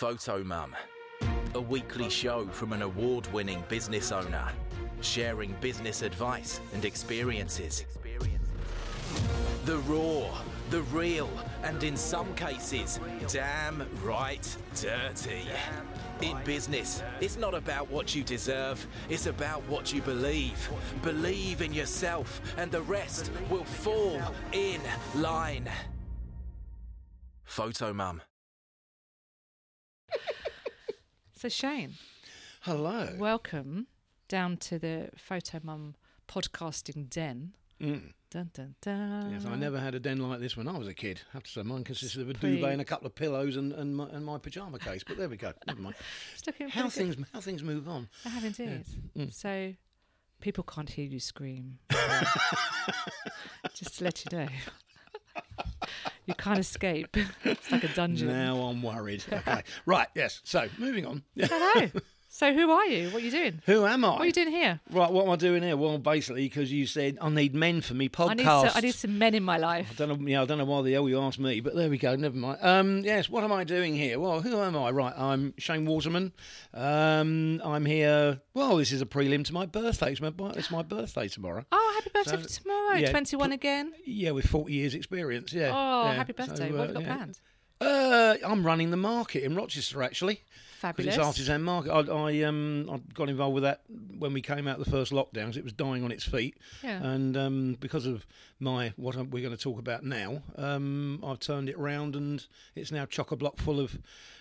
Fotomum, a weekly show from an award winning business owner, sharing business advice and experiences. The raw, the real, and in some cases, damn right dirty. In business, it's not about what you deserve, it's about what you believe. Believe in yourself, and the rest will fall in line. Fotomum. So Shane, Hello. welcome down to the Fotomum podcasting den. Mm. Dun dun dun. Yes, I never had a den like this when I was a kid. I have to say, mine consisted of a Pretty- duvet and a couple of pillows and, and, my, and my pyjama case. But there we go. Never mind. How good. things how things move on. I have indeed. Mm. So people can't hear you scream. Just to let you know. You can't escape. It's like a dungeon. Now I'm worried. Okay. right. Yes. So moving on. Hello. So who are you? What are you doing? Who am I? What are you doing here? Right. What am I doing here? Well, basically, because you said I need men for me podcast. I need, so, I need some men in my life. I don't know. Yeah, I don't know why the hell you asked me, but there we go. Never mind. Um, yes. What am I doing here? Well, who am I? Right. I'm Shane Waterman. Um, I'm here. Well, this is a prelim to my birthday. It's my, it's my birthday tomorrow. Oh, happy birthday So, for tomorrow. yeah, 21 pl- again. Yeah, with 40 years experience. Yeah. Oh, yeah. happy birthday. So, what have uh, you got yeah. planned? Uh, I'm running the market in Rochester actually. Fabulous. it's artisan market. I, I um I got involved with that when we came out of the first lockdowns. It was dying on its feet, Yeah. and um, because of my what we're going to talk about now, um, I've turned it round, and it's now chock a block full of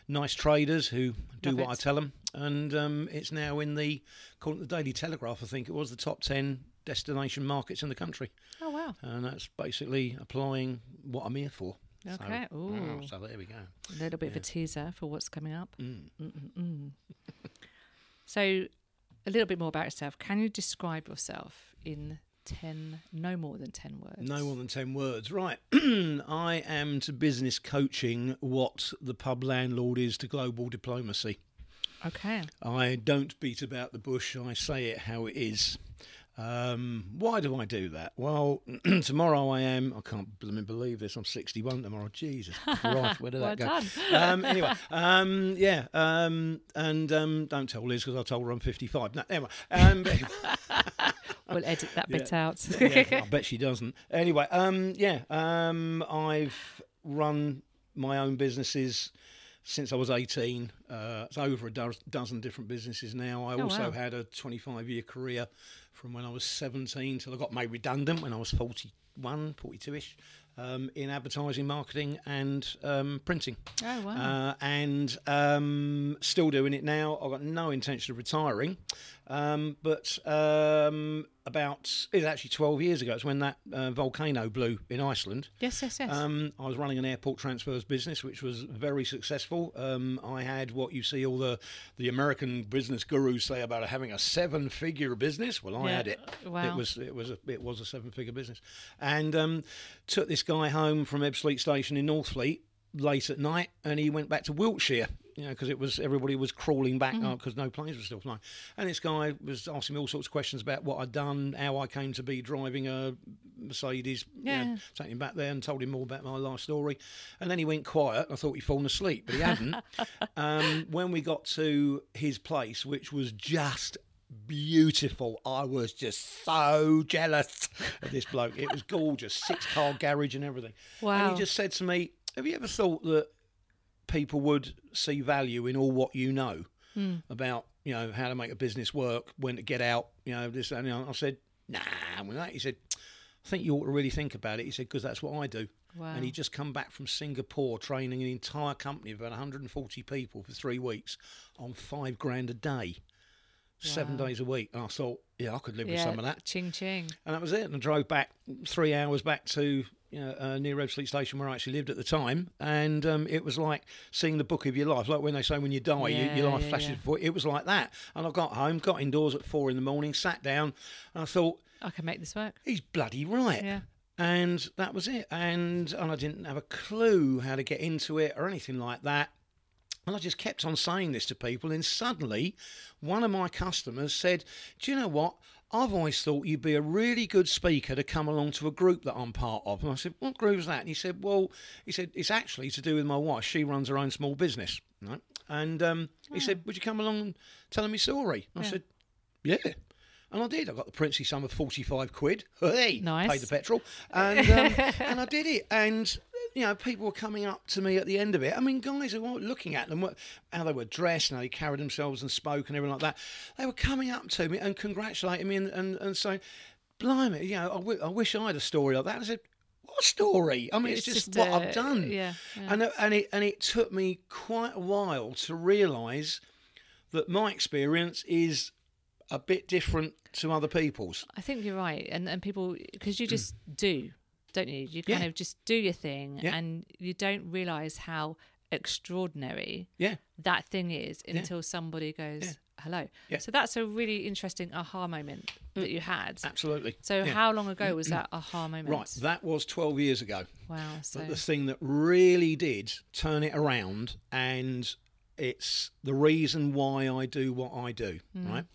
nice traders who do Love what it. I tell them, and um, it's now in the according to the Daily Telegraph, I think it was the top ten destination markets in the country, oh, wow. and that's basically applying what I'm here for. So, Okay. Ooh. wow, so there we go. A little bit of a teaser for what's coming up. Mm. So, a little bit more about yourself. Can you describe yourself in 10, no more than 10 words? No more than 10 words. Right. I am to business coaching what the pub landlord is to global diplomacy. Okay. I don't beat about the bush, I say it how it is. Um, why do I do that? Well, tomorrow I am, I can't believe this, I'm 61 tomorrow. Jesus Christ, where did Well that go? Um, anyway, um, yeah, um, and um, don't tell Liz because I told her I'm 55. No, anyway, um, but- We'll edit that bit Yeah. out. yeah, I bet she doesn't. Anyway, um, yeah, um, I've run my own businesses since I was 18. Uh, it's over a do- dozen different businesses now. I Oh, also wow. had a 25 year career from when I was 17 till I got made redundant when I was 41, 42 ish. Um, in advertising, marketing, and um, printing, oh, wow. uh, and um, still doing it now. I've got no intention of retiring, um, but um, about it's actually 12 years ago. It's when that uh, volcano blew in Iceland. yes, yes, yes. Um, I was running an airport transfers business, which was very successful. Um, I had what you see all the the American business gurus say about having a seven figure business. Well, I Yeah. had it. Wow. It was it was a it was a seven figure business, and um, took this guy home from Ebbsfleet Station in Northfleet late at night, and he went back to Wiltshire. You know, because it was everybody was crawling back because no planes were still flying, and this guy was asking me all sorts of questions about what I'd done, how I came to be driving a Mercedes. you know, Yeah. taking him back there and told him more about my life story. And then he went quiet. I thought he'd fallen asleep, but he hadn't. um, when we got to his place, which was just beautiful, I was just so jealous of this bloke. It was gorgeous, six car garage and everything. Wow. And he just said to me, "Have you ever thought that people would see value in all what you know hmm. about, you know, how to make a business work, when to get out, you know, this and you know?" I said, "Nah." With that, he said. I think you ought to really think about it. He said, because that's what I do. wow. And he'd just come back from Singapore training an entire company of about 140 people for three weeks on five grand a day, seven Wow. days a week. And I thought, yeah, I could live with some of that. Ching ching. And that was it. And I drove back three hours back to you know, uh, near Ebbsfleet Station where I actually lived at the time. And um, it was like seeing the book of your life. Like when they say when you die, Yeah, you, your life yeah, flashes yeah. before. It was like that. And I got home, got indoors at four in the morning, sat down, and I thought, I can make this work. he's bloody right Yeah. and that was it. And and I didn't have a clue how to get into it or anything like that. And I just kept on saying this to people, and suddenly, one of my customers said, "Do you know what? I've always thought you'd be a really good speaker to come along to a group that I'm part of." And I said, "What group's that?" And he said, "Well, he said it's actually to do with my wife. She runs her own small business, right? And um, he said, "Would you come along and tell him your story?" I Oh. Yeah. said, "Yeah." And I did. I got the princely sum of forty-five quid. Hey, Nice. paid the petrol, and um, and I did it. And you know, people were coming up to me at the end of it. I mean, guys who were looking at them, how they were dressed, and how they carried themselves and spoke and everything like that. They were coming up to me and congratulating me and, and, and saying, "Blimey, you know, I, w- I wish I had a story like that." I said, "What story? I mean, it's, just, what uh, I've done." Yeah. yeah. And it- and it and it took me quite a while to realise that my experience is a bit different to other people's. I think you're right, and and people because you just do, don't you? You kind Yeah. of just do your thing, Yeah. and you don't realise how extraordinary Yeah, that thing is until somebody goes. "Hello." Mm. So that's a really interesting aha moment that you had. absolutely. So how long ago was that aha moment? Right, that was 12 years ago. Wow. So But the thing that really did turn it around, and it's the reason why I do what I do, Mm. right?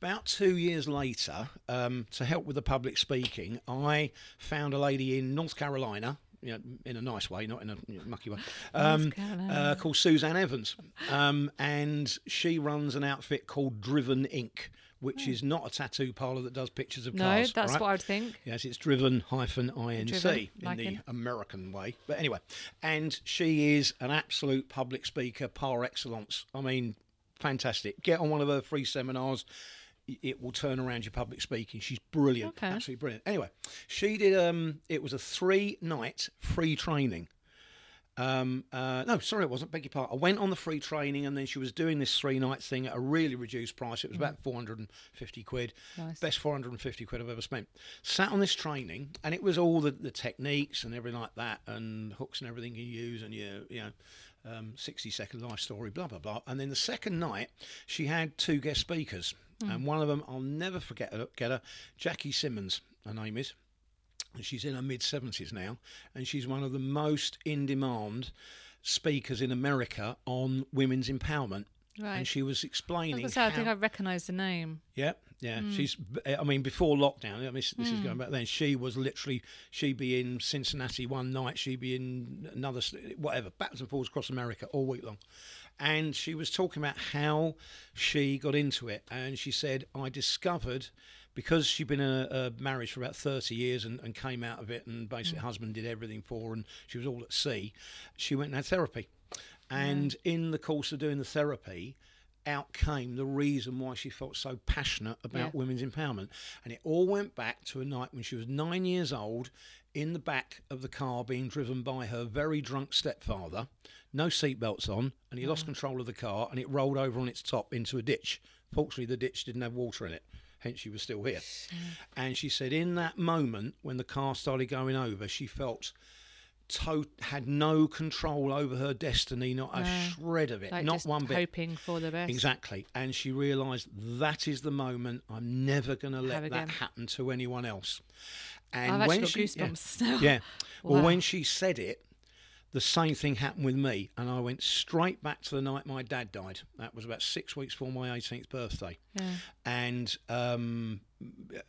About two years later, um, to help with the public speaking, I found a lady in North Carolina. You know, in a nice way, not in a mucky way. Um, uh, called Suzanne Evans, um, and she runs an outfit called Driven Inc., which is not a tattoo parlour that does pictures of no, cars. that's right? what I would think. Yes, it's driven hyphen inc Driven, in like the in. American way. But anyway, and she is an absolute public speaker par excellence. I mean, fantastic. Get on one of her free seminars. It will turn around your public speaking. She's brilliant, Okay. absolutely brilliant. Anyway, she did. Um, it was a three night free training. Um, uh, no, sorry, it wasn't. Beg your pardon. I went on the free training, and then she was doing this three night thing at a really reduced price. It was about four hundred and fifty quid. Nice. Best four hundred and fifty quid I've ever spent. Sat on this training, and it was all the, the techniques and everything like that, and hooks and everything you use, and your you know. Um, 60 second life story, blah blah blah. And then the second night, she had two guest speakers, and one of them I'll never forget her, get her, Jackie Simmons, her name is, she's in her mid 70s now, and she's one of the most in demand speakers in America on women's empowerment. Right. And she was I, was explaining. gonna I think I recognise the name. yeah, yeah. She's. I mean, before lockdown. I mean, this, this is hmm. going back then. She was literally. She'd be in Cincinnati one night. She'd be in another. Whatever, backwards and forwards across America all week long. And she was talking about how she got into it. And she said, "I discovered." Because she'd been uh, uh, in a, a marriage for about 30 years and, and came out of it, and basically, mm. husband did everything for her, and she was all at sea. She went and had therapy. And in the course of doing the therapy, out came the reason why she felt so passionate about Yeah. women's empowerment. And it all went back to a night when she was nine years old in the back of the car being driven by her very drunk stepfather, no seatbelts on, and he lost mm. control of the car and it rolled over on its top into a ditch. Fortunately, the ditch didn't have water in it. Hence, she was still here. Mm. And she said, in that moment when the car started going over, she felt to- had no control over her destiny, not a shred of it, Like not one bit. hoping for the best. Exactly. And she realised that is the moment I'm never going to let Have that again. happen to anyone else. And I've when she, goosebumps. Yeah. yeah. Well, Wow. when she said it, the same thing happened with me. And I went straight back to the night my dad died. That was about six weeks before my 18th birthday. Yeah. And, um,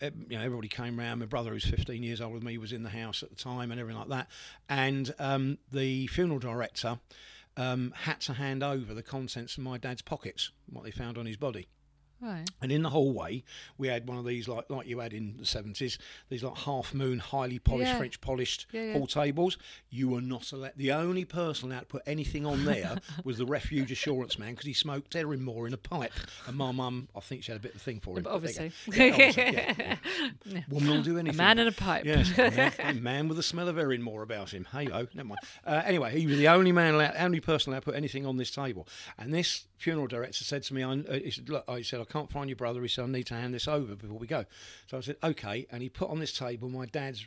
you know, everybody came round. My brother, who's 15 years older than me, was in the house at the time and everything like that. And um, the funeral director um, had to hand over the contents of my dad's pockets, what they found on his body. Right. And in the hallway, we had one of these, like like you had in the seventies, these like half moon, highly polished, Yeah. French polished Yeah, yeah. hall tables. You were not allowed. The only person allowed to put anything on there was the refuge assurance man because he smoked more in a pipe. And my mum, I think she had a bit of a thing for him. But obviously. Yeah, obviously. Woman will do A anything. man in a pipe. Yes, a man with the smell of more about him. Hey ho, never mind. Uh, anyway, he was the only man, allowed, only person allowed to put anything on this table. And this funeral director said to me, I, uh, he said, look, I said, I can't find your brother. He said, I need to hand this over before we go. So I said, okay. And he put on this table my dad's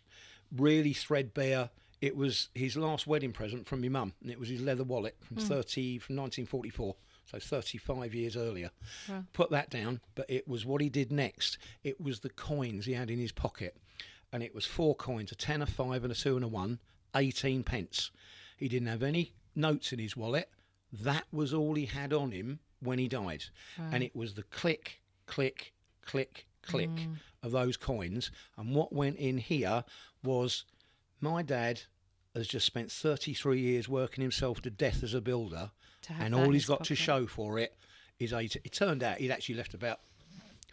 really threadbare. It was his last wedding present from my mum, and it was his leather wallet from hmm. thirty from nineteen forty four. So 35 years earlier. Wow. Put that down, but it was what he did next. It was the coins he had in his pocket. And it was four coins a 10, a 5, and a 2 and a 1, 18 pence. He didn't have any notes in his wallet. That was all he had on him when he died. And it was the click, click, click, click of those coins. And what went in here was my dad has just spent 33 years working himself to death as a builder. And all he's got to show for it is eight. It turned out he'd actually left about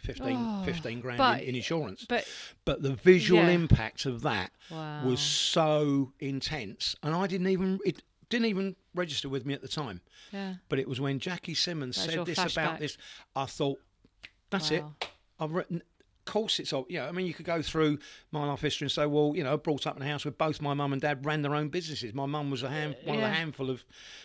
15, Oh, 15 grand but- in, in insurance. But But the visual Yeah. impact of that wow. was so intense, and I didn't even it didn't even register with me at the time. yeah. But it was when Jackie Simmons That's said this flashback. about this, I thought, that's it. I've written. Course, it's all. Yeah, I mean, you could go through my life history and say, well, you know, brought up in a house where both my mum and dad ran their own businesses. My mum was a hand, one of Yeah. a handful of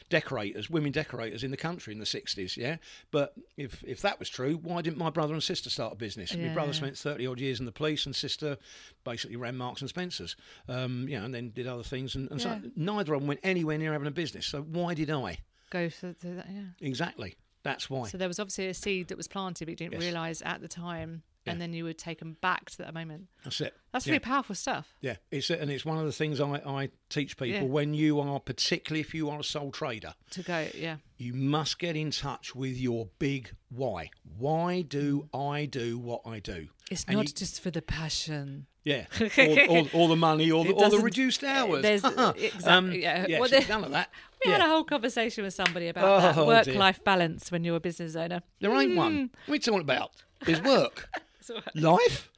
decorators, women decorators in the country in the sixties. Yeah, but if if that was true, why didn't my brother and sister start a business? My brother spent thirty odd years in the police, and sister basically ran Marks and Spencers. Um, you know, and then did other things, and, and Yeah. so neither of them went anywhere near having a business. So why did I? Go to that. Yeah. Exactly. That's why. So there was obviously a seed that was planted, but you didn't Yes. realise at the time, Yeah. and then you were taken back to that moment. That's it. That's Yeah. really powerful stuff. Yeah, it's and it's one of the things I, I teach people Yeah. when you are, particularly if you are a sole trader, To go, yeah, you must get in touch with your big why. Why do I do what I do? it's And not you- just for the passion. Yeah, or, or, or the money, or the, or the reduced hours. there's- Um, exactly, yeah. yeah, Well, she's there- done at that. We yeah. had a whole conversation with somebody about that Oh, work-life balance when you're a business owner. There ain't Hmm. one. What are you talking about? Is work life?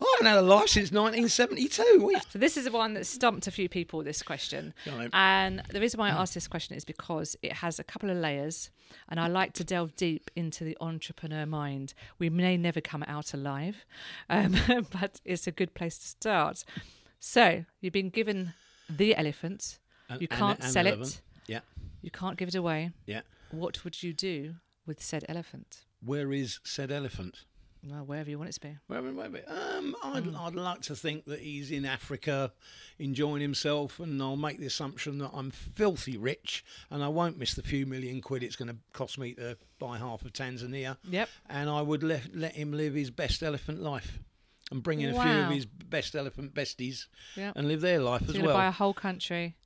I haven't had a life since 1972. What are you- So this is the one that stumped a few people. This question, and the reason why I asked this question is because it has a couple of layers, and I like to delve deep into the entrepreneur mind. We may never come out alive, um, but it's a good place to start. So you've been given the elephant. And- You can't and sell eleven. it. Yeah, You can't give it away. yeah. What would you do with said elephant? Where is said elephant? Well, wherever you want it to be. Wait. Um, I'd, Hmm. I'd like to think that he's in Africa enjoying himself, and I'll make the assumption that I'm filthy rich and I won't miss the few million quid it's going to cost me to buy half of Tanzania. Yep. And I would let, let him live his best elephant life and bring in a few of his best elephant besties Yep. and live their life So as gonna buy a whole country,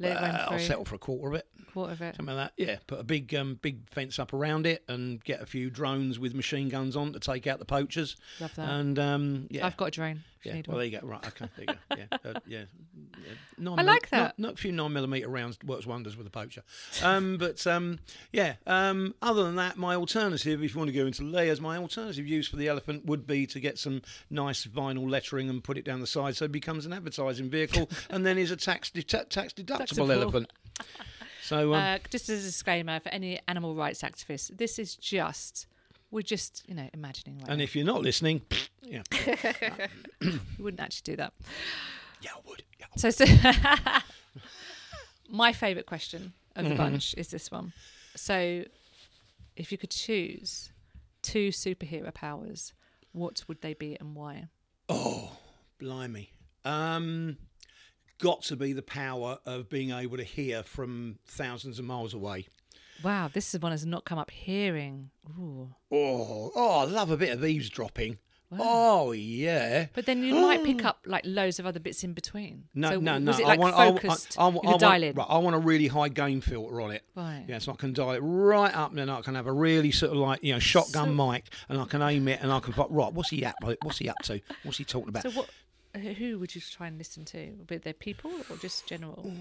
let it run I'll settle for a quarter of it. quarter of it. Something like that. Yeah, put a big um, big fence up around it and get a few drones with machine guns on to take out the poachers. Love that. And um, yeah, I've got a drone. Yeah, need well, one. there you go. Right, okay, there you go. Yeah, uh, yeah. yeah. I like that. Not, not a few nine millimeter rounds works wonders with a poacher. Um, but um, yeah. Um, other than that, my alternative, if you want to go into layers, my alternative use for the elephant would be to get some nice vinyl lettering and put it down the side so it becomes an advertising vehicle, and then is a tax de- tax deductible elephant. So um, Uh, just as a disclaimer for any animal rights activists, this is just we're just you know imagining. Right and now. if you're not listening, yeah, you wouldn't actually do that. yeah, I would. Yeah. So, so my favourite question of Mm-hmm. the bunch is this one. So, if you could choose two superhero powers, what would they be and why? Oh, blimey. Um, got to be the power of being able to hear from thousands of miles away. Wow, this is one that's not come up. Hearing, ooh, Oh, oh, I love a bit of eavesdropping. Oh, yeah. but then you might pick up like loads of other bits in between. No, so no, no. Was it I like want, I, focused? I, I, you I, could want, right, I want a really high gain filter on it. Right. Yeah, so I can dial it right up, and then I can have a really sort of like you know shotgun mic, and I can aim it, and I can find right. What's he at? What's he up to? What's he talking about? So what? Who would you try and listen to? Would they people or just general?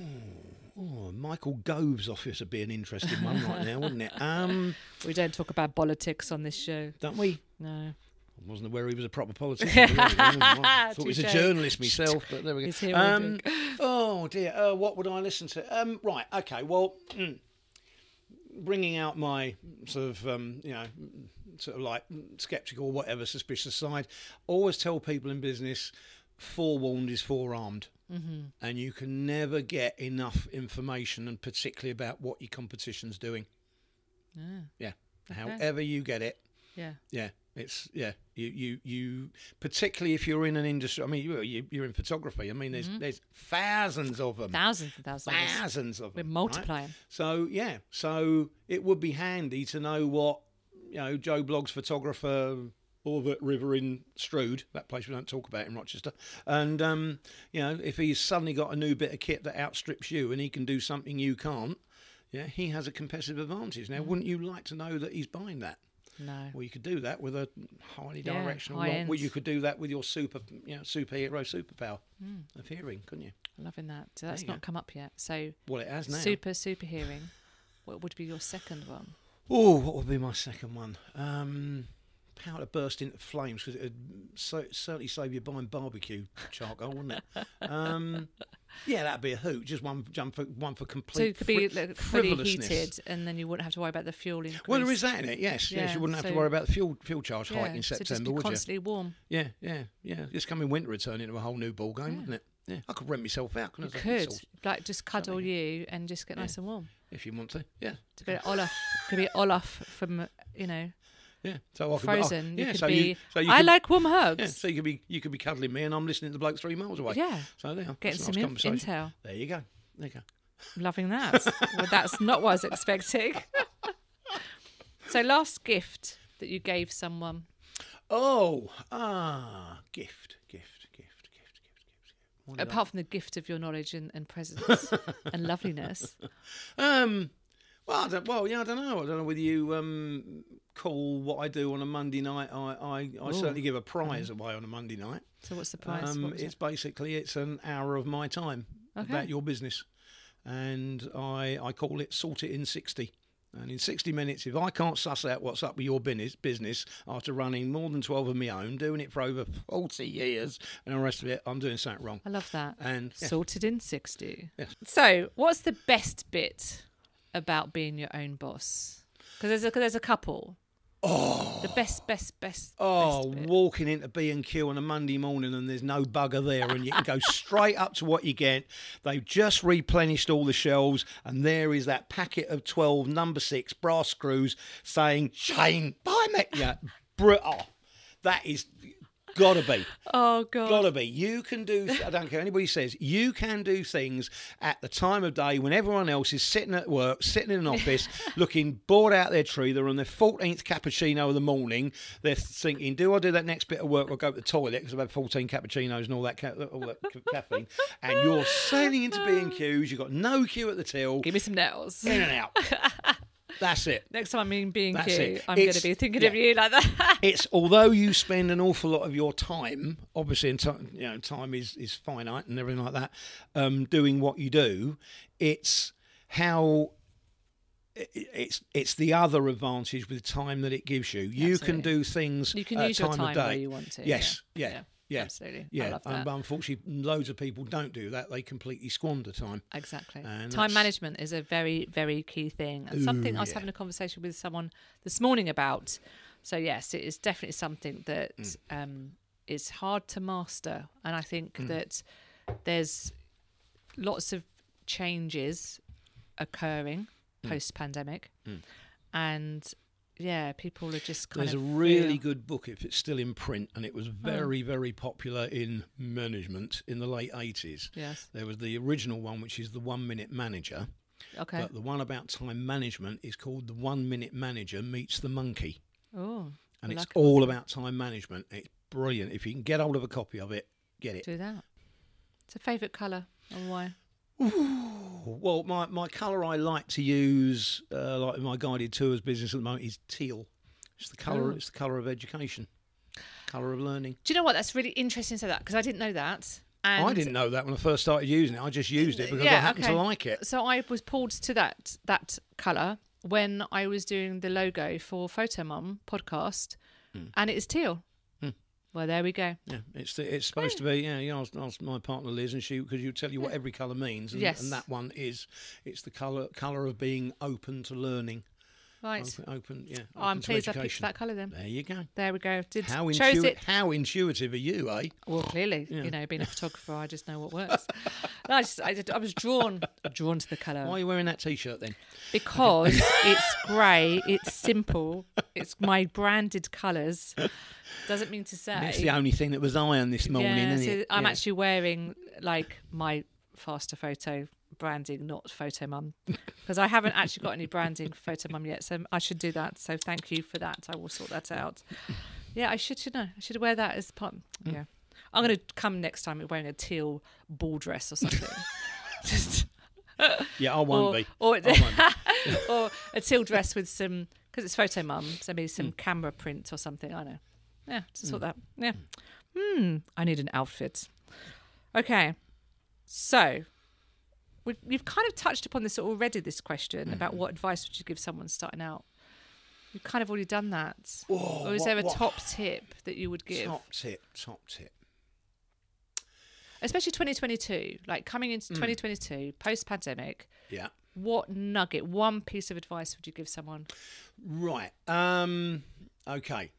Oh, Michael Gove's office would be an interesting one right now, wouldn't it? Um, We don't talk about politics on this show. don't we? No. I wasn't aware he was a proper politician. I thought he was a journalist myself, but there we go. Um, oh dear, uh, what would I listen to? Um, right, okay, well, mm, bringing out my sort of, um, you know, sort of like sceptical or whatever, suspicious side. Always tell people in business, forewarned is forearmed. Mm-hmm. And you can never get enough information, and particularly about what your competition's doing. Ah, Yeah, however you get it, yeah. yeah, it's yeah. You you you particularly if you're in an industry. I mean, you, you you're in photography. I mean, there's there's thousands of them, Thousands and thousands. of thousands of them. We're them. right? multiplying. So yeah, so it would be handy to know what you know Joe Bloggs photographer. Orvet River in Strood, that place we don't talk about in Rochester. And, um, you know, if he's suddenly got a new bit of kit that outstrips you and he can do something you can't, yeah, he has a competitive advantage. Now, wouldn't you like to know that he's buying that? No. Well, you could do that with a highly Yeah, directional. high Well, you could do that with your super, you know, superhero superpower Hmm. of hearing, couldn't you? Loving that. So that's not go. come up yet. So Well, it has now. super, super hearing. What would be your second one? Oh, what would be my second one? Um, power to burst into flames because it'd so, certainly save you buying barbecue charcoal, wouldn't it? Um, yeah, that'd be a hoot. Just one jump for one for complete. So it could be fri- like, fully heated, and then you wouldn't have to worry about the fuel increase. Well, there is that in it. Yes, yes. Yeah, You wouldn't have to worry about the fuel fuel charge yeah, hike in so just September, be would you? constantly warm. Yeah, yeah, yeah. This coming winter would turn into a whole new ball game, wouldn't it? Yeah, I could rent myself out. You Couldn't I? could like just cuddle you and just get Yeah. nice and warm. if you want to. Yeah, To be Olaf, could be Olaf from you know yeah. So I could Frozen. Be, you yeah, could so be. you, so you I could, like warm Yeah, hugs. so you could be you could be cuddling me, and I'm listening to the bloke three miles away. Yeah, So there, getting some nice conversation. intel. There you go. There you go. Loving that. well, that's not what I was expecting. so, last gift that you gave someone. Oh, ah, gift, gift, gift, gift, gift, gift. What did I- Apart from the gift of your knowledge and, and presence and loveliness, Um, well, I don't, well, yeah, I don't know. I don't know whether you um call what I do on a Monday night. I I, I certainly give a prize away on a Monday night. so what's the prize? Um, What it's it? basically it's an hour of my time Okay. about your business, and I I call it sort it in sixty. And in 60 minutes, if I can't suss out what's up with your business, business after running more than 12 of my own, doing it for over 40 years, and the rest of it, I'm doing something wrong. I love that. And yeah, Sorted in 60. Yes. So, what's the best bit about being your own boss? Because there's a, 'cause there's a couple. Oh, The best, best, best. Oh, best walking into B and Q on a Monday morning and there's no bugger there, and you can go straight up to what you get. They've just replenished all the shelves, and there is that packet of twelve number six brass screws saying "Shane, buy me." Yeah, br- oh, that is gotta be. Oh, God. Gotta be. You can do. I don't care. Anybody says you can do things at the time of day when everyone else is sitting at work, sitting in an office, looking bored out their tree. They're on their fourteenth cappuccino of the morning. They're thinking, "Do I do that next bit of work or go to the toilet because I've had fourteen cappuccinos and all that, ca- all that ca- caffeine?" And you're sailing into B and Q's. You've got no queue at the till. Give me some nails. In and out. That's it. Next time I'm in being That's cute, it. I'm going to be thinking yeah. of you like that. it's although you spend an awful lot of your time, obviously, and time, you know, time is is finite and everything like that, um, doing what you do. It's how it's it's the other advantage with time that it gives you. You can do things. You can use your time time of day. where you want to. Yes, Yeah. yeah, Yeah. Yeah, Absolutely. Yeah. Um, but unfortunately, loads of people don't do that. They completely squander time. Exactly. And Time that's- management is a very, very key thing, and something I was yeah. having a conversation with someone this morning about. So yes, it is definitely something that Mm. um, is hard to master, and I think Mm. that there's lots of changes occurring Mm. post pandemic, and yeah, people are just kind There's a really feel- good book if it's still in print, and it was oh. very, very popular in management in the late 80s. yes. There was the original one, which is the One Minute Manager, Okay. but the one about time management is called the One Minute Manager Meets the Monkey, oh, and it's all about time management. It's brilliant. If you can get hold of a copy of it, get it. do that. It's a favourite colour and why? Well, my, my colour I like to use, uh, like in my guided tours business at the moment, is teal. It's the colour. Oh. It's the colour of education, colour of learning. Do you know what? That's really interesting to say that because I didn't know that. And I didn't know that when I first started using it. I just used it because I happened okay. to like it. So I was pulled to that that colour when I was doing the logo for Fotomum podcast, and it is teal. Well, there we go. Yeah, it's the, it's supposed to be. Yeah, you I was, my partner Liz, and she because you tell you what every colour means, and, Yes. and that one is it's the colour colour of being open to learning. Right. Open, open yeah. Oh, I'm open to pleased I picked that colour then. There you go. There we go. Did How it. How intuitive are you, eh? Well, clearly, Yeah. you know, being a photographer, I just know what works. No, I, just, I, I was drawn drawn to the colour. Why are you wearing that t-shirt then? because it's grey, it's simple, it's my branded colours. Doesn't mean to say. It's the only thing that was iron this morning, yeah, isn't so it? I'm Yeah. actually wearing like my faster photo branding, not Fotomum, because I haven't actually got any branding for Fotomum yet. So I should do that. So thank you for that. I will sort that out. Yeah, I should should know. I should wear that as part. Mm. I'm gonna come next time wearing a teal ball dress or something. Just Yeah, I won't or, be. or, won't. or a teal dress with some because it's Fotomum, so maybe Mm. some camera print or something. I know. Yeah, to sort that. Yeah. Hmm. I need an outfit. Okay. So we, you've kind of touched upon this already. This question about what advice would you give someone starting out? You've kind of already done that. or is what- there a what- top tip that you would give, Top tip, top tip. Especially 2022, like coming Mm. into 2022, post pandemic? Yeah. What nugget, one piece of advice would you give someone? Right. Um. Okay.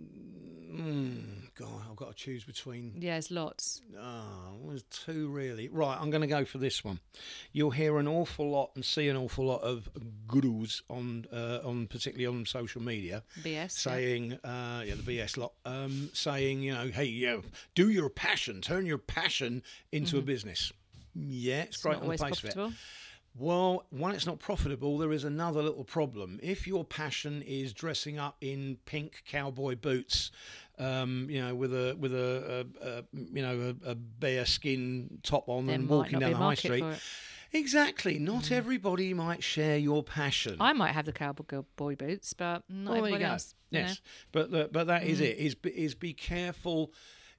Mm, God, I've got to choose between. Yeah, there's lots. Oh, there's two really. Right, I'm going to go for this one. You'll hear an awful lot and see an awful lot of gurus on, uh, on particularly on social media, BS. yeah. saying, uh, yeah, the BS lot, um, saying, you know, hey, yeah, do your passion, turn your passion into a business. Yeah, it's, It's great on the face of it. profitable. Well, one, it's not profitable. There is another little problem. If your passion is dressing up in pink cowboy boots, um, you know, with a with a, a, a you know a, a bear skin top on There and walking down the high street, exactly. Not everybody might share your passion. I might have the cowboy boy boots, but not you everybody else. Yes, know? Mm. but uh, but that is it. Is be- is be careful.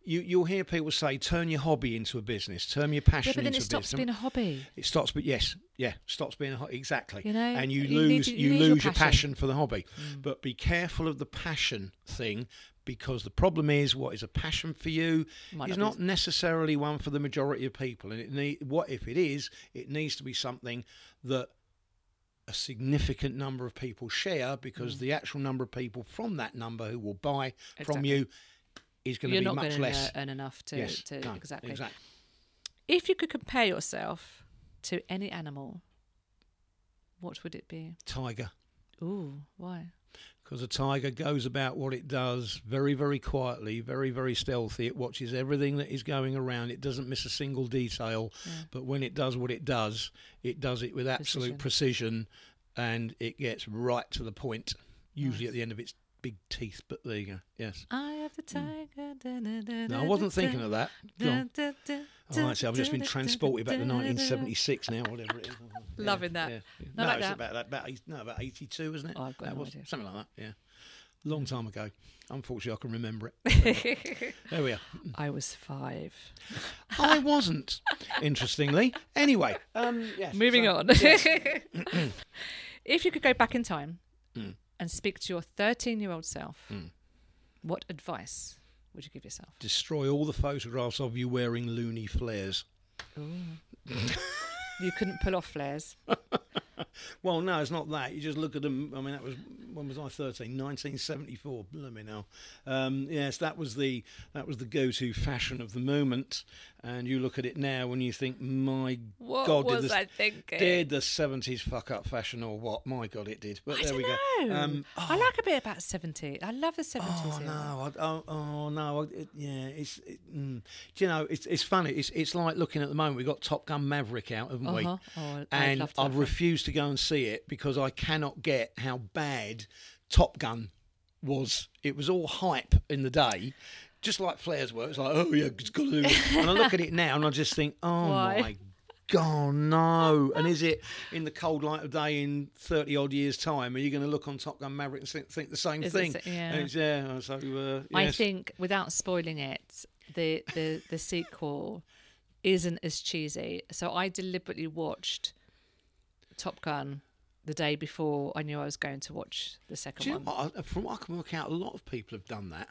You you'll hear people say, turn your hobby into a business, turn your passion Yeah, but then into it stops business. being a hobby. It stops, but yes, yeah, stops being a ho- exactly. You know, and you, you lose to- you, you lose your lose your passion. passion. Mm. for the hobby. But be careful of the passion thing because the problem is what is a passion for you Might is not not necessarily one for the majority of people. And it need what if it is? It needs to be something that a significant number of people share Mm. because the actual number of people from that number who will buy from you is going to You're be not much going to less. earn enough to, yes, to no, exactly. exactly. If you could compare yourself to any animal, what would it be? Tiger. Ooh, why? Because a tiger goes about what it does very, very quietly, very, very stealthy. It watches everything that is going around. It doesn't miss a single detail. But when it does what it does, it does it with absolute precision, and it gets right to the point. Usually at the end of its big teeth. But there you go. Yes. I have the tiger. da, da, da, No, I wasn't thinking of that. Go da, on. da, da, Oh, actually, I've just been transported back to da, da, da, da. 1976 now, whatever it is. Yeah, Loving that. yeah. No, No, like it's that. about that. About no, about 82, isn't it? Oh, I've got that no was idea. something like that. Yeah, long time ago. Unfortunately, I can remember it. there we are. I was five. I wasn't, interestingly. Anyway, um, yes, Moving so- on. if you could go back in time Mm. And speak to your 13 year old self, what advice would you give yourself? Destroy all the photographs of you wearing loony flares. You couldn't pull off flares. Well, no, it's not that. You just look at them. I mean, that was when was I thirteen? Nineteen seventy-four. Let me know. Um, yes, that was the that was the go-to fashion of the moment. And you look at it now, and you think, my What God, did thinking? did the seventies fuck up fashion or what? My God, it did. But I there we go. know. Um, I like a bit about 70. I love the 70s. Oh era. no! I, oh, oh no! I- It, yeah, it's it, mm. do you know it's it's funny. It's it's like looking at the moment. We've got Top Gun Maverick out, haven't we? Uh-huh. Oh, and I've refused to go and see it because I cannot get how bad Top Gun was. It was all hype in the day. Just like flares were, it's like, oh yeah, it's got to do it. And I look at it now and I just think, oh Why? my God, no. And is it in the cold light of day in 30 odd years' time? Are you going to look on Top Gun Maverick and think, think the same Is thing? s- yeah. Yeah. So, uh, I think, without spoiling it, the, the, the sequel isn't as cheesy. So I deliberately watched Top Gun the day before I knew I was going to watch the second Do you know one. what? From what I can work out, a lot of people have done that.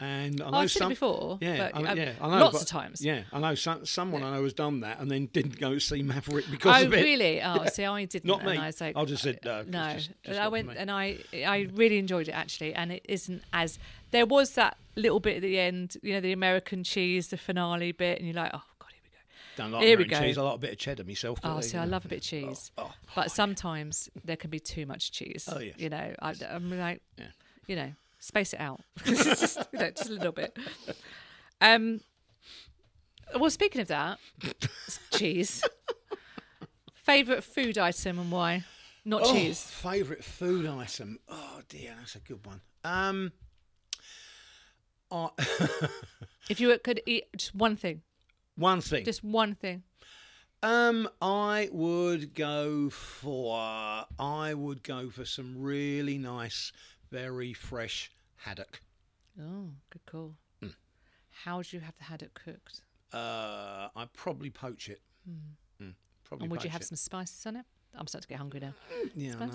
And I know Hmm. Oh, I've seen some, it before. Yeah, but, I, yeah, I know. lots but- of times. Yeah, I know some, someone I know has done that and then didn't go see Maverick because Oh of it. really? Oh, see, I didn't. Not and me. I was like, I just said, no, no. just- just I went and I, I really enjoyed it actually, and it isn't as. There was that little bit at the end, you know, the American cheese, the finale bit, and you're like, oh god, here we go. Don't like Here we American go. cheese. I like a bit of cheddar myself. Oh, see, I love a bit of cheese, oh, but sometimes there can be too much cheese. Oh, yes. You know, I, I'm like, Yeah. you know, space it out, just, you know, just a little bit. Um. Well, speaking of that, cheese. Favorite food item and why? Not Oh, cheese. Favourite food item? Oh dear, that's a good one. Um, I, If you could eat just one thing, one thing. just one thing. Um, I would go for I would go for some really nice, very fresh haddock. Oh, good call. Hmm. How do you have the haddock cooked? Uh, I'd probably poach it. Mm. Probably And would you have it. some spices on it? I'm starting to get hungry now. Yeah, no.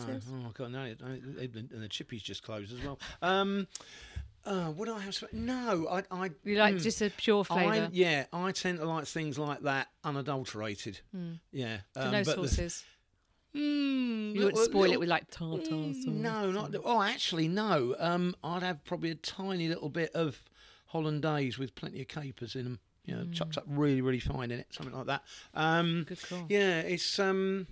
Oh god, no! And the chippies just closed as well. Um, uh, would I have? sp- No, I. I You like mm, just a pure I, flavour? yeah, I tend to like things like that, unadulterated. Yeah. So um, no but the- sauces. Mm, You wouldn't little- spoil it with like tartar Mm, sauce. No, not. Oh, actually, no. Um, I'd have probably a tiny little bit of hollandaise with plenty of capers in them. You know, chopped up really, really fine in it, something like that. Um, Mm. Good call. Yeah, it's um,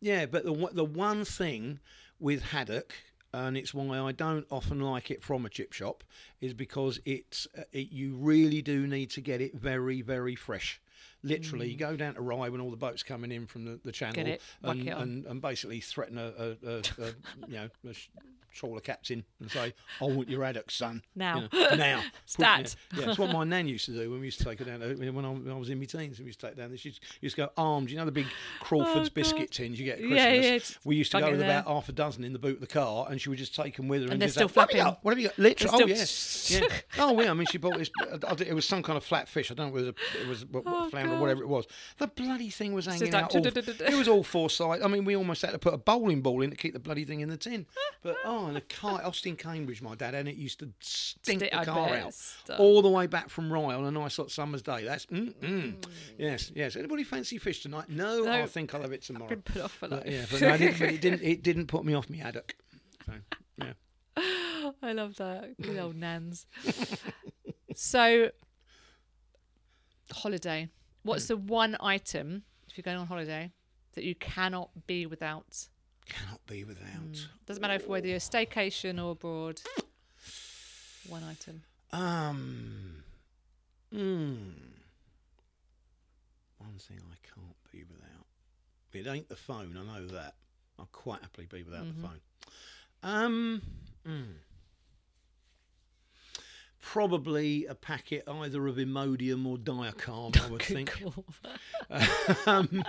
yeah, but the one- the one thing with haddock, and it's why I don't often like it from a chip shop, is because it's uh, it, you really do need to get it very, very fresh. Literally, you go down to Rye when all the boats coming in from the, the channel, Mm. and, and and basically threaten a, a, a, a you know a sh- trawler captain and say, "I want your haddock, son." Now. you know, now. Put- Stat. Yeah, yeah, it's what my nan used to do when we used to take her down. When I, when I was in my teens, we used to take her down. She used, used to go armed. You know the big Crawford's Oh, biscuit tins you get at Christmas. yeah, just we used to go with there. about half a dozen in the boot of the car, and she would just take them with her. And, they're still say, "What have you flapping. What have you got? Literally, oh yes, yeah, yeah. Oh yeah. I mean, she bought this. It was some kind of flat fish. I don't know whether it was what Oh, flounder or whatever it was. The bloody thing was hanging out. It was all four sides. I mean, we almost had to put a bowling ball in to keep the bloody thing in the tin. But oh, and a car, Austin, Cambridge, my dad, and it used to stink Stink, the car out Stop. all the way back from Rye on a nice hot summer's day. That's mm mm. Yes, yes. Anybody fancy fish tonight? No, I think I'll have it tomorrow. Been put off for But, life. yeah, but, no, it, didn't, but it didn't. It didn't put me off me haddock. So yeah. I love that. Good old nans. so, holiday. What's the one item, if you're going on holiday, that you cannot be without? Cannot be without. Doesn't matter if whether you're staycation or abroad. One item. Um. Mm, one thing I can't be without. It ain't the phone. I know that. I'll quite happily be without the phone. Um. mm. Probably a packet either of Imodium or Diacalm, I would think. um,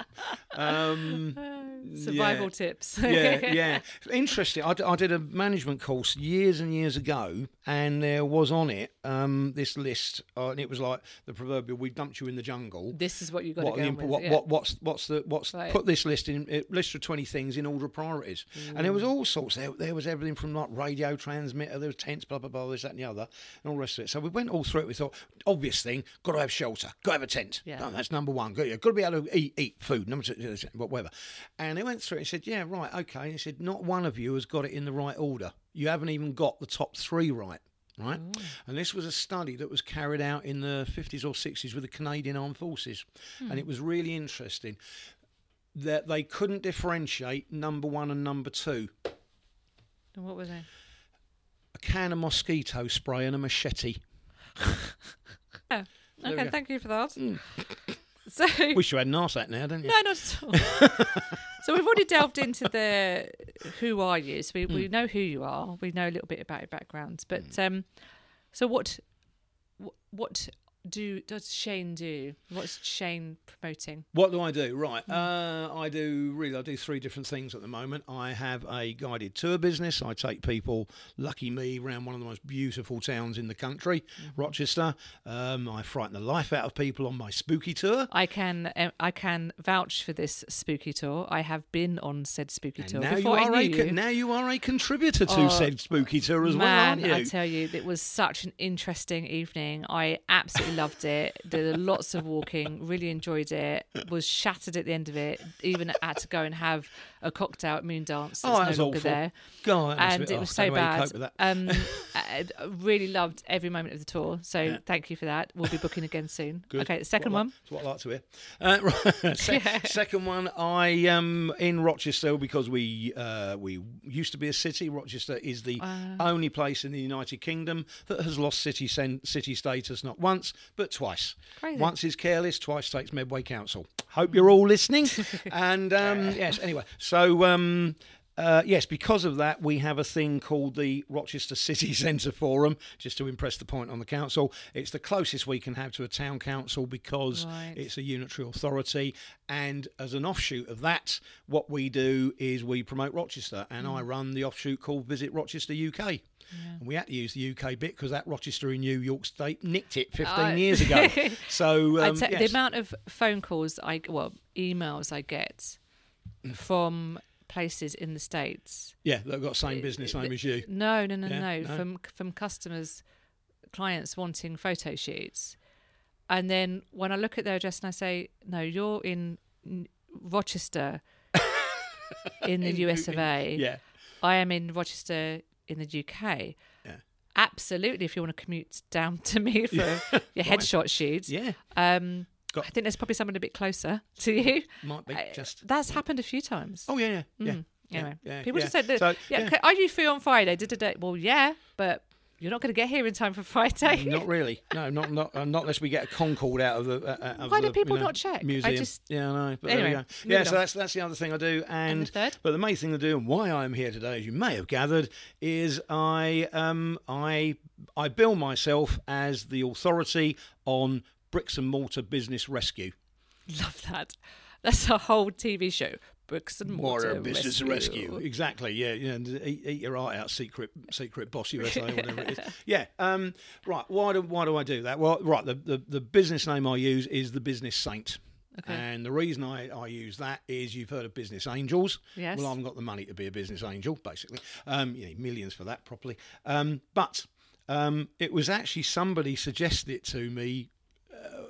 um, Survival yeah. tips. yeah, yeah. Interesting. I, d- I did a management course years and years ago, and there was on it um, this list, uh, and it was like the proverbial: "We dumped you in the jungle." This is what you've got What, to go imp- with. what, yeah. what, what's what's the what's Right. put this list in uh, list of twenty things in order of priorities, and there was Mm. all sorts. There, there was everything from like radio transmitter, there was tents, blah blah blah, this that and the other, and all the rest of it. So we went all through it. We thought, obvious thing, got to have shelter, got to have a tent. Yeah. Oh, that's number one. Got, got to be able to eat eat food. Number two, uh, whatever. And they went through it and said, yeah, right, okay. And he said, not one of you has got it in the right order. You haven't even got the top three right. Right, mm. and this was a study that was carried out in the 50s or 60s with the Canadian Armed Forces, hmm. and it was really interesting that they couldn't differentiate number one and number two. And what was they? A can of mosquito spray and a machete. Oh, we okay, thank you for that. So, Wish you had an arse that now, don't you? no, not at all. so we've already delved into the who are you. So we, Hmm. we know who you are. We know a little bit about your background. But um, so what what do does Shane do? What's Shane promoting? What do I do? Right. Uh, I do really. I do three different things at the moment. I have a guided tour business. I take people, lucky me, around one of the most beautiful towns in the country, Rochester. Um, I frighten the life out of people on my spooky tour. I can um, I can vouch for this spooky tour. I have been on said spooky And tour now you before I are knew a you. now you are a contributor to Oh, said spooky tour as well, Man, aren't you? I tell you, it was such an interesting evening. I absolutely loved it. Did lots of walking, really enjoyed it. Was shattered at the end of it. Even had to go and have a cocktail at Moon Dance. That's oh, no that's longer awful. there. God, and it was so don't know how you bad. that. Um, I really loved every moment of the tour. So thank you for that. We'll be booking again soon. Good. Okay, the second What one. That's what I like to hear. Uh, right, se- Second one, I um in Rochester because we uh, we used to be a city. Rochester is the only place in the United Kingdom that has lost city sen- city status not once but twice. Crazy. Once is careless, twice takes Medway Council. Hope you're all listening. and um, yes, anyway, so. So, um, uh, yes, because of that, we have a thing called the Rochester City Centre Forum, just to impress the point on the council. It's the closest we can have to a town council because Right. it's a unitary authority. And as an offshoot of that, what we do is we promote Rochester, and Mm. I run the offshoot called Visit Rochester UK. And we had to use the UK bit because that Rochester in New York State nicked it 15 I- years ago. So um, te- the amount of phone calls I well emails I get from places in the states. yeah, they've got the same business name as you. No, no, no, Yeah, no, no? From from customers, clients wanting photo shoots, and then when I look at their address and I say, "No, you're in Rochester, in the US of A. Yeah. I am in Rochester in the UK." Yeah. Absolutely, if you want to commute down to me for your headshot shoots, Yeah. um, Got- I think there's probably someone a bit closer to you. Might be I- just. That's happened a few times. Oh, yeah, yeah. yeah. Mm. Yeah, Anyway, yeah, people yeah. just said that. So, yeah, yeah. "Okay, are you free on Friday? Did it? Well, yeah, but you're not going to get here in time for Friday. Not really. No, not not uh, not unless we get a Concorde out of the. Uh, of Why do people you know, not check? I just- yeah, I know. But Anyway, there you go. Yeah, so on. that's that's the other thing I do. And, the third? but the main thing to do, and why I'm here today, as you may have gathered, is I um I I bill myself as the authority on bricks and mortar business rescue. Love that. That's a whole TV show. Bricks and mortar, Mortar business rescue. Exactly. Yeah. Yeah. And eat, eat your eye out, secret, secret boss USA, whatever it is. Yeah. Um. Right. Why do Why do I do that? Well, right. The the, the business name I use is the Business Saint. Okay. And the reason I, I use that is you've heard of business angels. Yes. Well, I haven't got the money to be a business angel, basically. Um, you need millions for that properly. Um, but um, it was actually somebody suggested it to me.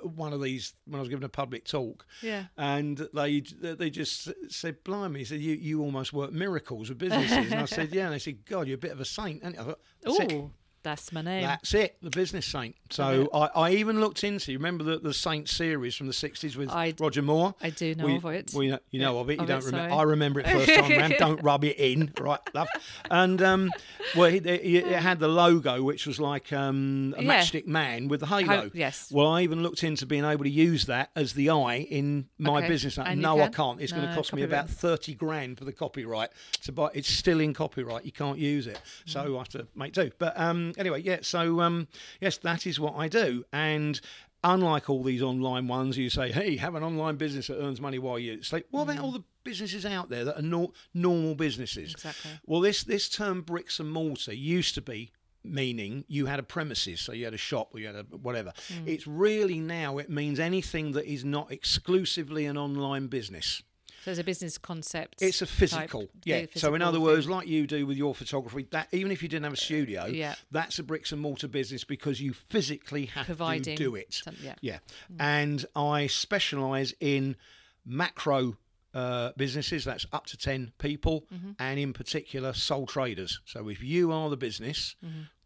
One of these when I was giving a public talk, Yeah. and they they just said, "Blimey," he said, "You you almost work miracles with businesses." and I said, "Yeah." And they said, "God, you're a bit of a saint." And I thought, Oh, that's my name. That's it, the business saint. So I, I even looked into. You remember the, the Saint series from the '60s with I- Roger Moore? I do know We- of it. we you know of it. You of don't it, remember. sorry. I remember it first time round. Don't rub it in, right, love. And um, well, it, it, it had the logo, which was like um, a Yeah. matchstick man with the halo. yes. Well, I even looked into being able to use that as the eye in my Okay. business. And no, I can? can't. It's going to cost me about thirty grand for the copyright to buy. It's still in copyright. You can't use it, so Mm. I have to make do. But um, anyway, yeah. So um, yes, that is what I do, and. Unlike all these online ones, you say, "Hey, have an online business that earns money while you sleep." What about all the businesses out there that are not normal businesses? Mm. Exactly. Well, this this term bricks and mortar used to be meaning you had a premises, so you had a shop or you had a whatever. Mm. It's really now it means anything that is not exclusively an online business. So it's a business concept. It's a type- physical, yeah. So in physical other thing. words, like you do with your photography, that even if you didn't have a studio, Yeah. that's a bricks and mortar business because you physically have Providing to do it. some- yeah. Yeah, and I specialise in macro uh, businesses. That's up to ten people, Mm-hmm. and in particular sole traders. So if you are the business,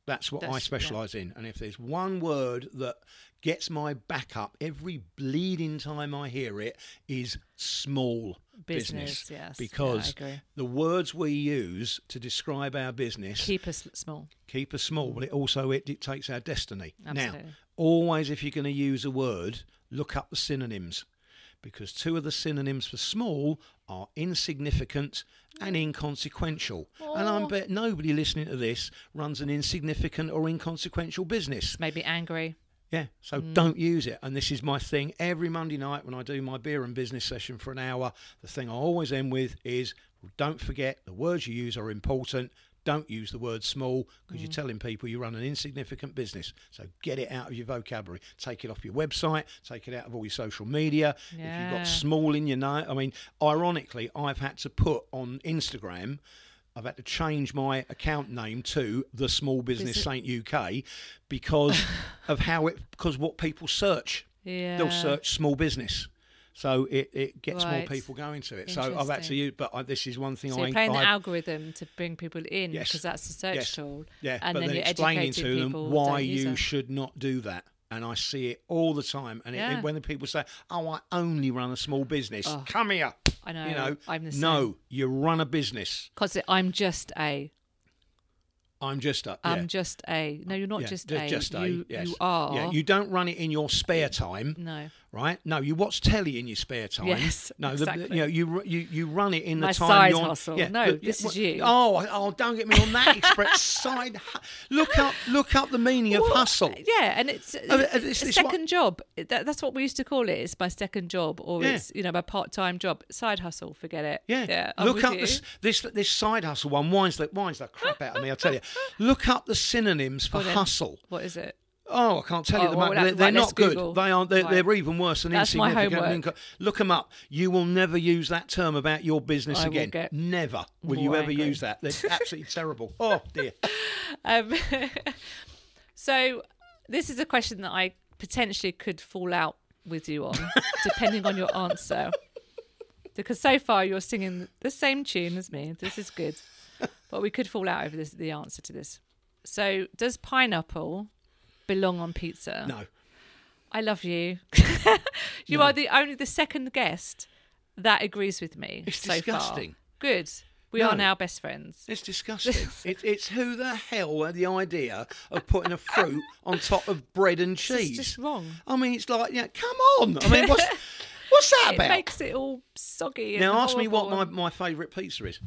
that's what I Mm-hmm. Yeah. specialise in. And if there's one word that gets my back up every bleeding time I hear it, is small Business, business. yes. Because agree. the words we use to describe our business keep us small. keep us small, but it also it dictates our destiny. Now, always if you're going to use a word, look up the synonyms, because two of the synonyms for small are insignificant and hmm. inconsequential. And I oh. bet nobody listening to this runs an insignificant or inconsequential business. Maybe angry. Yeah, so hmm. don't use it. And this is my thing every Monday night when I do my beer and business session for an hour. The thing I always end with is don't forget the words you use are important. Don't use the word small because you're mm. telling people you run an insignificant business. So get it out of your vocabulary. Take it off your website. Take it out of all your social media. If you've got small in your name, I mean, ironically, I've had to put on Instagram. I've had to change my account name to the Small Business Business- Saint UK because of how it because what people search. Yeah. They'll search small business. So it, it gets more people going to it. So I've had to Interesting. use, but I, this is one thing So I, you're playing the algorithm to bring people in Yes. because that's the search Yes. tool. yeah, and but then, then, you're explaining to them why you should not do that. And I see it all the time. And it, when the people say, "Oh, I only run a small business," oh. come here. I know. You know, I'm the same. no, you run a business. Because I'm just a. I'm just a. I'm yeah. just a. No, you're not Yeah, just ju- a. just a, you, yes. you are. Yeah, you don't run it in your spare time. No. Right? No, you watch telly in your spare time. Yes, no, exactly. the, you know you you you run it in the My time side you're hustle. Yeah, No, good, this is well, you. Oh, oh, don't get me on that express side. hu- Look up look up the meaning of hustle. Yeah, and it's, Oh, uh, a this- this second job. That, that's what we used to call it. It's my second job, or Yeah. it's you know my part-time job, side hustle. Forget it. Yeah, yeah. I'm look up you. this, this this side hustle one winds the winds the crap out of me. I tell you, look up the synonyms for Well hustle. What is it? Oh, I can't tell you Oh, the well, moment. They're, they're not good. Google. They are. They're, Right. they're even worse than That's my insignificant. homework. Inco- Look them up. You will never use that term about your business I will again. get Never will you ever use that. They're absolutely terrible. Oh dear. Um, so this is a question that I potentially could fall out with you on, depending on your answer. Because so far you're singing the same tune as me. This is good, but we could fall out over this, the answer to this. So, does pineapple belong on pizza? No. I love you. you are the only the second guest that agrees with me It's so disgusting. far. Good. We No. are now best friends. It's disgusting. it, it's who the hell had the idea of putting a fruit on top of bread and It's cheese? just wrong. I mean, it's like, yeah, come on. I mean, what's what's that It about? makes it all soggy. And now, ask me what my, my favourite pizza is.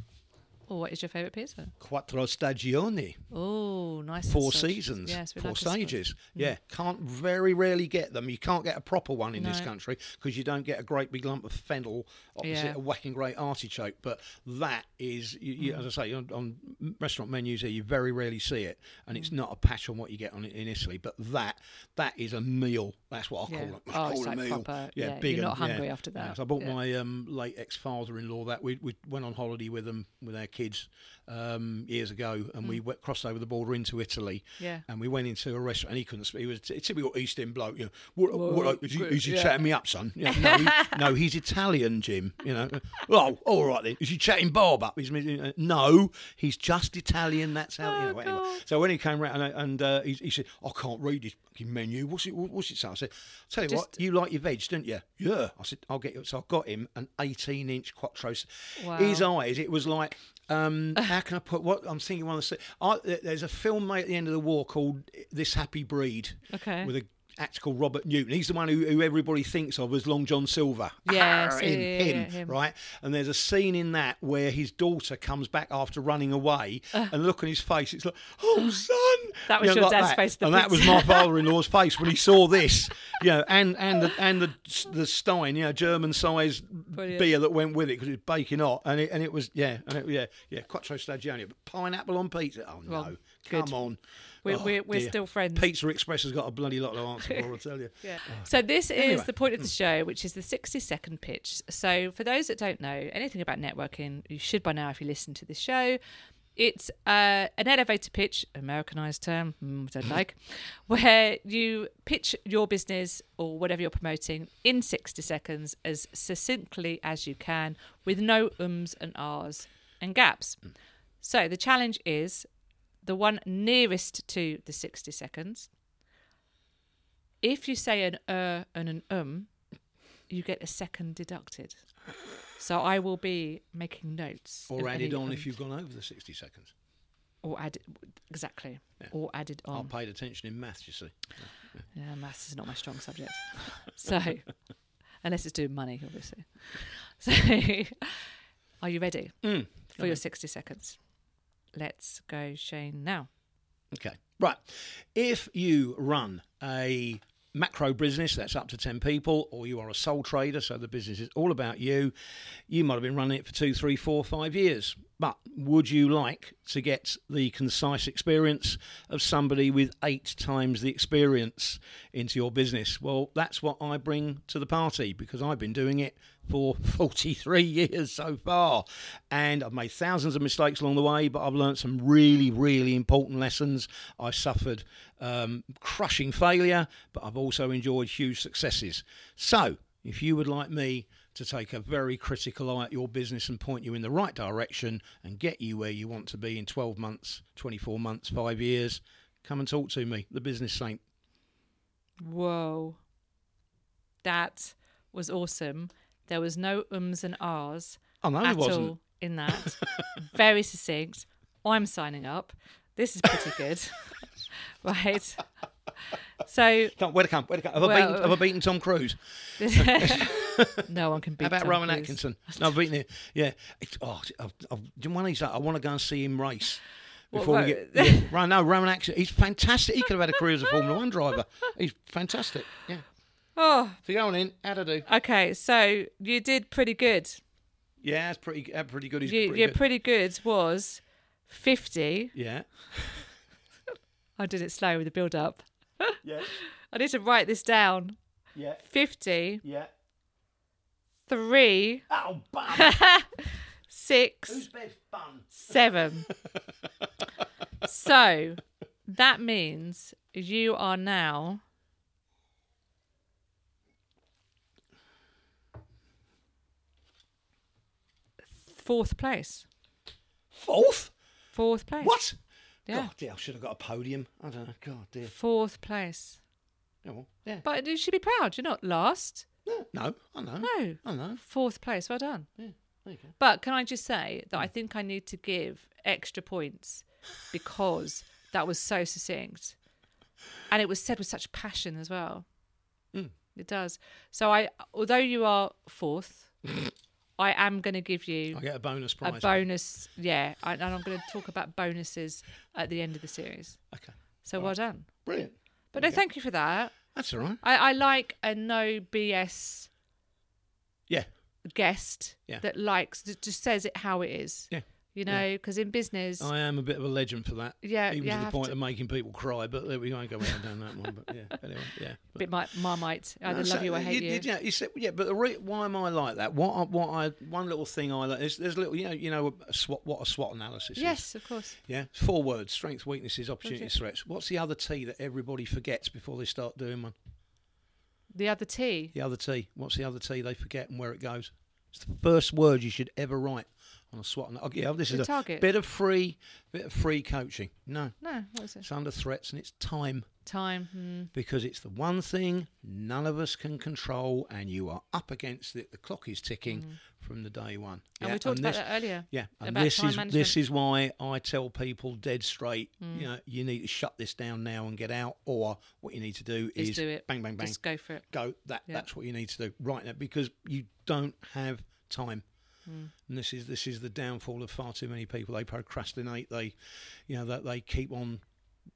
What is your favourite pizza? Quattro stagioni. Oh, nice. Four seasons, Yes, four like stages. Yeah, can't very rarely get them. You can't get a proper one in this country because you don't get a great big lump of fennel opposite Yeah. a whacking great artichoke. But that is, you, you, as I say, on, on restaurant menus here, you very rarely see it, and Mm. it's not a patch on what you get on it in Italy. But that that is a meal. That's what I Yeah. call it. I Oh, call it's like meal. proper- yeah, yeah, big you're not hungry yeah. after Yeah, that. so I bought Yeah. my um, late ex-father-in-law that we we went on holiday with them with our kids um, years ago, and we went, crossed over the border into Italy. Mm. Yeah. And we went into a restaurant, and he couldn't speak. He was a typical East End bloke. You know, what, what, is he, is he yeah. chatting me up, son? You know, no, he, no, he's Italian, Jim. You know. Oh, all right then. Is he chatting Bob up? He's uh, no, he's just Italian. That's how. you Oh, know, anyway. So when he came round and, and uh, he, he said, "I can't read this fucking menu. What's it? What's it say?" I said, "Tell you what, you like your veg, don't you?" Yeah. I said, "I'll get you." So I got him an 18-inch quattro. Wow. His eyes, it was like. Um, how can I put what I'm thinking? One of the I, there's a film made at the end of the war called "This Happy Breed," Okay. with a actor called Robert Newton. He's the one who, who everybody thinks of as Long John Silver. Yes, Arr, yeah, him, yeah, him, yeah, him. right? And there's a scene in that where his daughter comes back after running away, and look on his face. It's like, "Oh, son!" That was You know, your like dad's that. face, and that was my father-in-law's face when he saw this. You know, and and the and the the Stein, you know, German size beer that went with it because it was baking hot, and it and it was yeah, and it, yeah, yeah, quattro stagioni, but pineapple on pizza. Oh no, Well, come on. We're- Oh, we're- we're dear. still friends. Pizza Express has got a bloody lot to answer for, I'll tell you. Yeah. So this is the point of the show, which is the 60 second pitch. So for those that don't know anything about networking, you should by now if you listen to this show. It's uh, an elevator pitch, Americanized term, mm, don't like, where you pitch your business or whatever you're promoting in 60 seconds as succinctly as you can with no ums and ahs and gaps. So the challenge is the one nearest to the 60 seconds if you say an uh and an um, you get a second deducted. So I will be making notes. Or added on ums. if you've gone over the 60 seconds. or added exactly or added on. I paid attention in maths, you see. Yeah, maths is not my strong subject. so unless it's doing money, obviously. So are you ready Mm. for your sixty seconds? Let's go, Shane. Now. Okay. Right. If you run a macro business that's up to 10 people, or you are a sole trader, so the business is all about you, you might have been running it for two, three, four, five years. But would you like to get the concise experience of somebody with eight times the experience into your business? Well, that's what I bring to the party because I've been doing it for 43 years so far. And I've made thousands of mistakes along the way, but I've learned some really, really important lessons. I've suffered um, crushing failure, but I've also enjoyed huge successes. So, if you would like me to take a very critical eye at your business and point you in the right direction and get you where you want to be in 12 months, 24 months, five years, come and talk to me, the business saint. Whoa. That was awesome. There was no ums and ahs Oh, no, it at wasn't. all in that. Very succinct. I'm signing up. This is pretty good. right. So Come, where to come? Where to come? Have, I Well- beaten, have I beaten Tom Cruise? no one can beat. How about Tom Rowan Cruise. Atkinson? No, I've beaten him. Yeah. It's, oh, I've, I've, one of these, I want to go and see him race. Before What, we get, yeah, right, no, Rowan Atkinson, he's fantastic. He could have had a career as a Formula One driver. He's fantastic. Yeah. Oh, So go on in. How'd I do? okay. So you did pretty good. Yeah, it's pretty, uh, pretty good. He's You, pretty your good. pretty good was fifty. yeah. I did it slow with the build up. Yeah. I need to write this down. Yeah. Fifty, Yeah. three, Oh, bum. six, best bun? seven. so that means you are now fourth place. Fourth? Fourth place. What? Yeah. God, dear, I should have got a podium. I don't know. God, dear. Fourth place. Oh, well, yeah. But you should be proud. You're not last. No, no, I know. No. I know. Fourth place. Well done. Yeah, there you go. But can I just say that I think I need to give extra points because that was so succinct. And it was said with such passion as well. Mm. It does. So I although you are fourth, I am going to give you I get a bonus prize. a bonus. Yeah, I- and I'm going to talk about bonuses at the end of the series. Okay. So well done. Brilliant. But no, thank you for that. That's all right. I, I like a no BS Yeah. guest Yeah. that likes that just says it how it is. Yeah. You know, because in business, I am a bit of a legend for that. Yeah, Even you to the point to- of making people cry, but there we go. I going down that one. But yeah, anyway, yeah. But, bit my marmite. I either No, love so you or hate you. Yeah, you said, yeah, but the re- why am I like that? What, I, what I, one little thing I like is there's a little, you know, you know, a SWOT, what a SWOT analysis is. Yes, of course. Yeah, four words: strengths, weaknesses, opportunities, threats. What's the other T that everybody forgets before they start doing one? The other T. The other T. What's the other T they forget and where it goes? It's the first word you should ever write on a SWOT. ana- Yeah, this The is a target. bit of free, bit of free coaching. No, No, what was it? it's under threats and it's time Time. Hmm. because it's the one thing none of us can control, and you are up against it. The clock is ticking from the day one. Mm. And Yeah, we talked about this- that earlier. Yeah, and about this is management. this is why I tell people dead straight. You know, you need to shut this down now and get out, or what you need to do Is is, do it. bang, bang, bang, Just go for it. go. That Yeah. that's what you need to do right now because you don't have time. Hmm. And this is this is the downfall of far too many people. They procrastinate. They, you know, that they keep on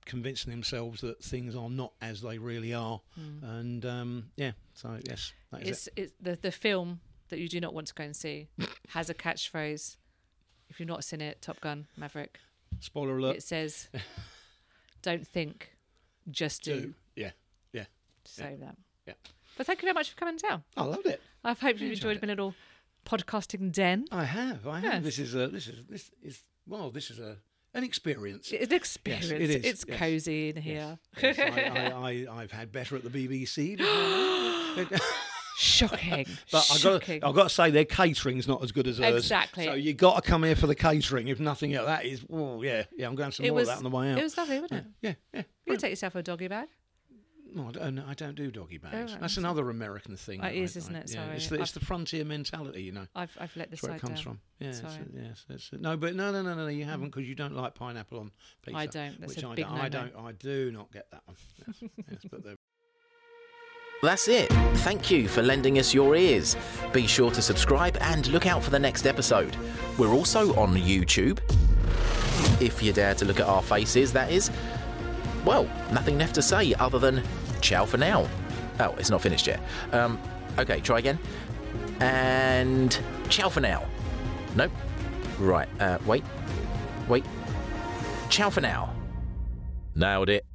convincing themselves that things are not as they really are. And um, yeah, so yes, that is It's, it's the the film that you do not want to go and see has a catchphrase. If you've not seen it, Top Gun Maverick. Spoiler alert. It says, "Don't think, just do." do. Yeah, yeah. Say that. Yeah. But thank you very much for coming down. I loved it. I hope you enjoyed enjoyed my little podcasting den. I have. I have. Yes. This is a. This is this is. Well, this is a an experience. It's an experience. it is, It's yes. cosy in here. Yes, I, I, I've had better at the BBC. Shocking. But I got, Shocking. I've got to say, their catering's not as good as hers. Exactly. So you've got to come here for the catering. If nothing else, that is. Oh yeah, yeah. I'm going to some it more was. of that on the way out. It was lovely, wasn't it? yeah, yeah. You take yourself a doggy bag. Oh, no, I don't, I don't do doggy bags. Oh, right, That's another American thing. Oh, it that is, I- isn't I- it? Yeah, Sorry. it's the, it's the frontier mentality, you know. I've I've let this That's where it comes down. from. Yeah, it's, Sorry. yes, it's, no, but no, no, no, no, no. You haven't mm. because you don't like pineapple on pizza. I don't. That's which a I big don't. I no-no. don't. I do not get that one. Yes, yes, but there That's it. Thank you for lending us your ears. Be sure to subscribe and look out for the next episode. We're also on YouTube. If you dare to look at our faces, that is. Well, nothing left to say other than ciao for now. Oh, it's not finished yet. Um, okay, try again. And ciao for now. Nope. Right, uh, wait. Wait. Ciao for now. Nailed it.